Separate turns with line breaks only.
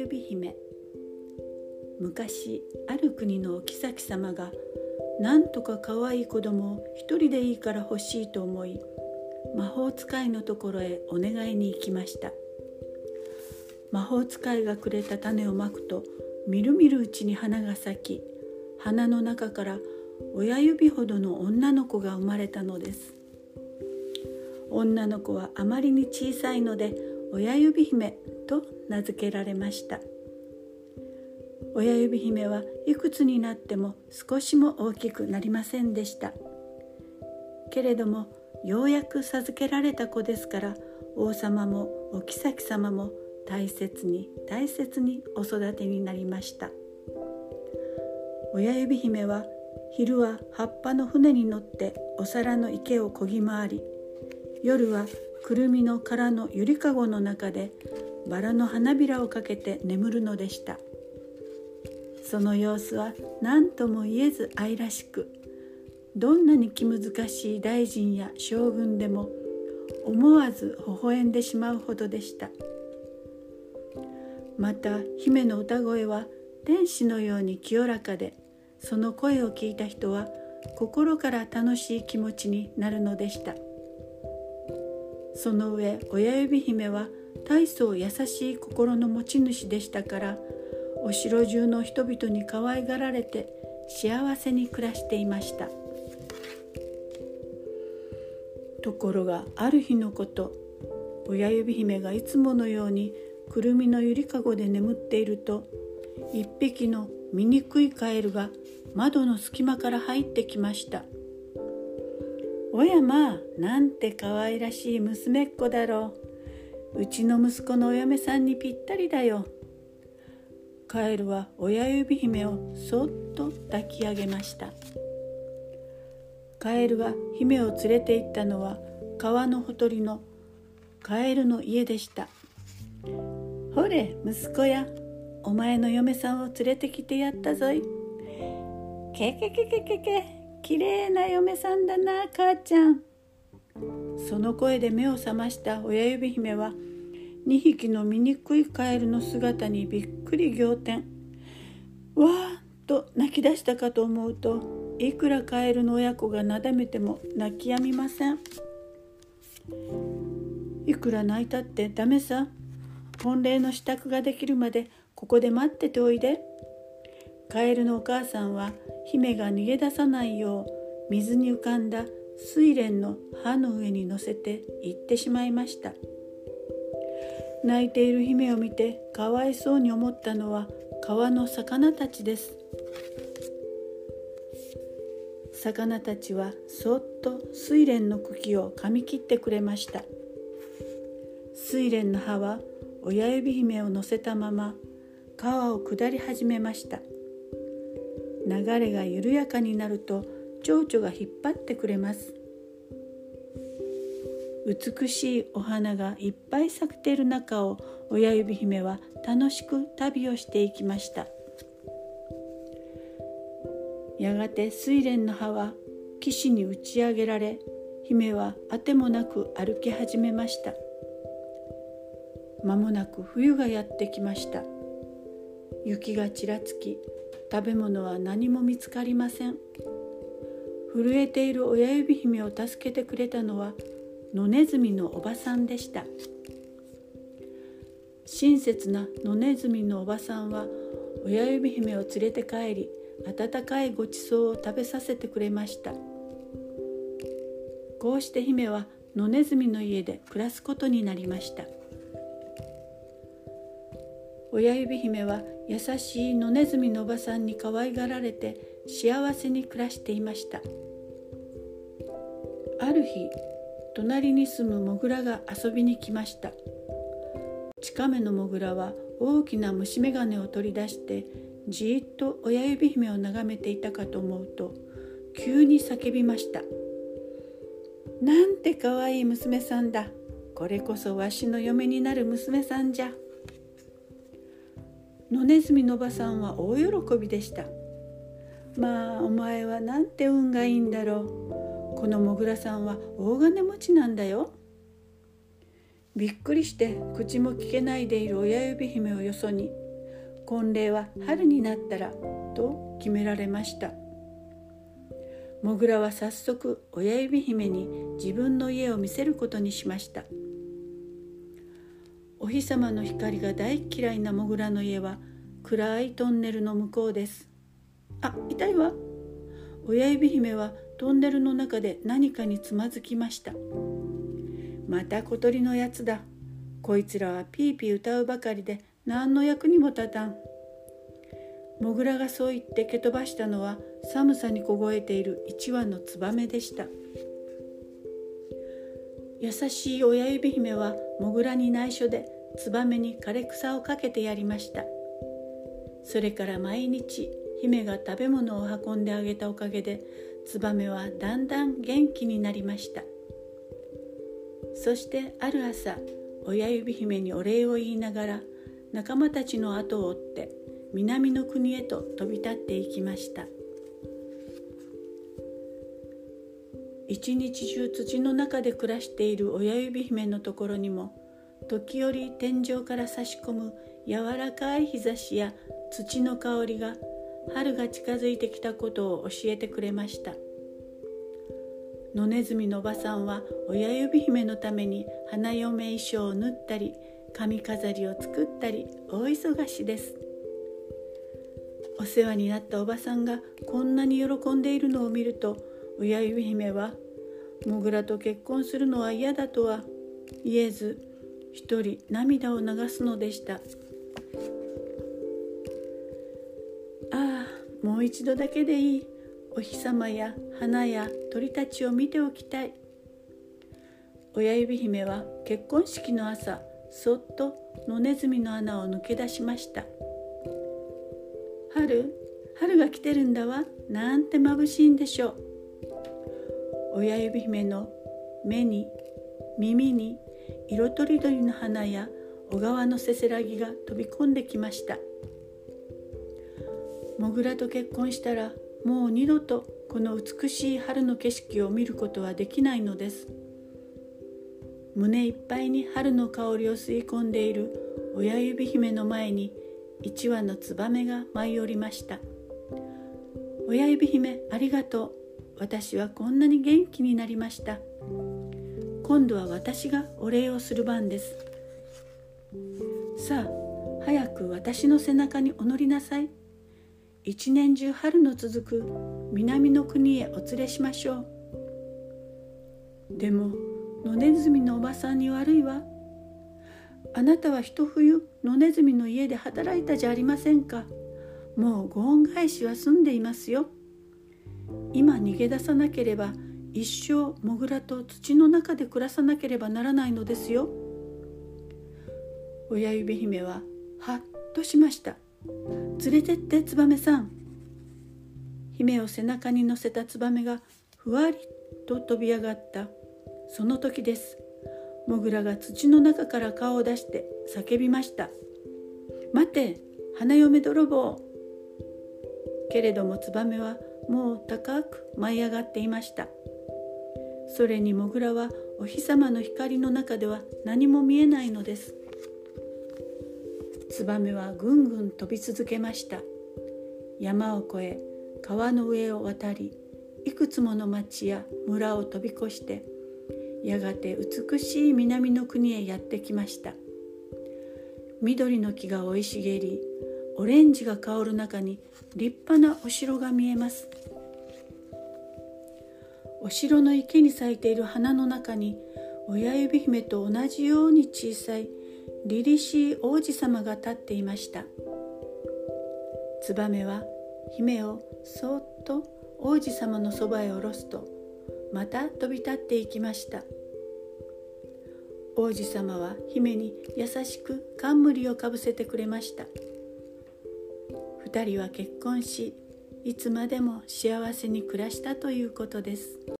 指姫。昔ある国のお妃様がなんとか可愛い子供を一人でいいから欲しいと思い魔法使いのところへお願いに行きました。魔法使いがくれた種をまくとみるみるうちに花が咲き花の中から親指ほどの女の子が生まれたのです。女の子はあまりに小さいので親指姫と名付けられました。親指姫はいくつになっても少しも大きくなりませんでした。けれどもようやく授けられた子ですから王様もお妃様も大切に大切にお育てになりました。親指姫は昼は葉っぱの船に乗ってお皿の池をこぎ回り夜はくるみの殻のゆりかごの中でバラの花びらをかけて眠るのでした。その様子は何とも言えず愛らしくどんなに気難しい大臣や将軍でも思わず微笑んでしまうほどでした。また姫の歌声は天使のように清らかでその声を聞いた人は心から楽しい気持ちになるのでした。その上親指姫は大層優しい心の持ち主でしたからお城中の人々に可愛がられて幸せに暮らしていました。ところがある日のこと親指姫がいつものようにくるみのゆりかごで眠っていると一匹の醜いカエルが窓の隙間から入ってきました。おやまあなんて可愛らしい娘っ子だろ。ううちの息子のお嫁さんにぴったりだよ。カエルは親指姫をそっと抱き上げました。カエルが姫を連れて行ったのは川のほとりのカエルの家でした。ほれ息子やお前の嫁さんを連れてきてやったぞい。けけけけけけきれいな嫁さんだな母ちゃん。その声で目を覚ました親指姫は2匹の醜いカエルの姿にびっくり仰天。わーっと泣き出したかと思うといくらカエルの親子がなだめても泣き止みません。いくら泣いたってダメさ。婚礼の支度ができるまでここで待ってておいで。カエルのお母さんは姫が逃げ出さないよう水に浮かんだ睡蓮の葉の上に乗せて行ってしまいました。泣いている姫を見てかわいそうに思ったのは川の魚たちです。魚たちはそっと睡蓮の茎を噛み切ってくれました。睡蓮の葉は親指姫を乗せたまま川を下り始めました。流れが緩やかになると蝶々が引っ張ってくれます。美しいお花がいっぱい咲いている中を親指姫は楽しく旅をしていきました。やがて睡蓮の葉は岸に打ち上げられ姫はあてもなく歩き始めました。間もなく冬がやってきました。雪がちらつき食べ物は何も見つかりません。震えている親指姫を助けてくれたのは野ネズミのおばさんでした。親切な野ネズミのおばさんは親指姫を連れて帰り温かいごちそうを食べさせてくれました。こうして姫は野ネズミの家で暮らすことになりました。親指姫は優しい野ネズミのおばさんに可愛がられて幸せに暮らしていました。ある日隣に住むモグラが遊びに来ました。近めのモグラは大きな虫眼鏡を取り出してじっと親指姫を眺めていたかと思うと急に叫びました「なんてかわいい娘さんだ。これこそわしの嫁になる娘さんじゃ」野ネズミのばさんは大喜びでした。まあお前はなんて運がいいんだろう。このもぐらさんは大金持ちなんだよ。びっくりして口も聞けないでいる親指姫をよそに婚礼は春になったらと決められました。モグラは早速親指姫に自分の家を見せることにしました。日様の光が大嫌いなモグラの家は暗いトンネルの向こうです。あ痛いわ。親指姫はトンネルの中で何かにつまずきました。また小鳥のやつだ。こいつらはピーピー歌うばかりで何の役にも立たん。モグラがそう言って蹴飛ばしたのは寒さに凍えている一羽のツバメでした。優しい親指姫はモグラに内緒でツバメに枯れ草をかけてやりました。それから毎日姫が食べ物を運んであげたおかげでツバメはだんだん元気になりました。そしてある朝親指姫にお礼を言いながら仲間たちの後を追って南の国へと飛び立っていきました。一日中土の中で暮らしている親指姫のところにも時折天井から差し込む柔らかい日差しや土の香りが春が近づいてきたことを教えてくれました。野ネズミのおばさんは親指姫のために花嫁衣装を縫ったり髪飾りを作ったり大忙しです。お世話になったおばさんがこんなに喜んでいるのを見ると親指姫はモグラと結婚するのは嫌だとは言えず一人涙を流すのでした。ああもう一度だけでいい。お日様や花や鳥たちを見ておきたい。親指姫は結婚式の朝そっと野ネズミの穴を抜け出しました。春春が来てるんだわ。なんて眩しいんでしょう。親指姫の目に耳に色とりどりの花や小川のせせらぎが飛び込んできました。モグラと結婚したらもう二度とこの美しい春の景色を見ることはできないのです。胸いっぱいに春の香りを吸い込んでいる親指姫の前に一羽のツバメが舞い降りました。親指姫ありがとう。私はこんなに元気になりました。今度は私がお礼をする番です。さあ早く私の背中にお乗りなさい。一年中春の続く南の国へお連れしましょう。でも野ネズミのおばさんに悪いわ。あなたは一冬野ネズミの家で働いたじゃありませんか。もうご恩返しは済んでいますよ。今逃げ出さなければ一生モグラと土の中で暮らさなければならないのですよ。親指姫ははっとしました。連れてってツバメさん。姫を背中に乗せたツバメがふわりと飛び上がった。その時です。モグラが土の中から顔を出して叫びました「待て花嫁泥棒!」けれどもツバメはもう高く舞い上がっていました。それにモグラはお日様の光の中では何も見えないのです。ツバメはぐんぐん飛び続けました。山を越え川の上を渡りいくつもの町や村を飛び越してやがて美しい南の国へやってきました。緑の木が生い茂りオレンジが香る中に立派なお城が見えます。お城の池に咲いている花の中に親指姫と同じように小さい凛々しい王子様が立っていました。ツバメは姫をそっと王子様のそばへ下ろすとまた飛び立っていきました。王子様は姫に優しく冠をかぶせてくれました。2人は結婚しいつまでも幸せに暮らしたということです。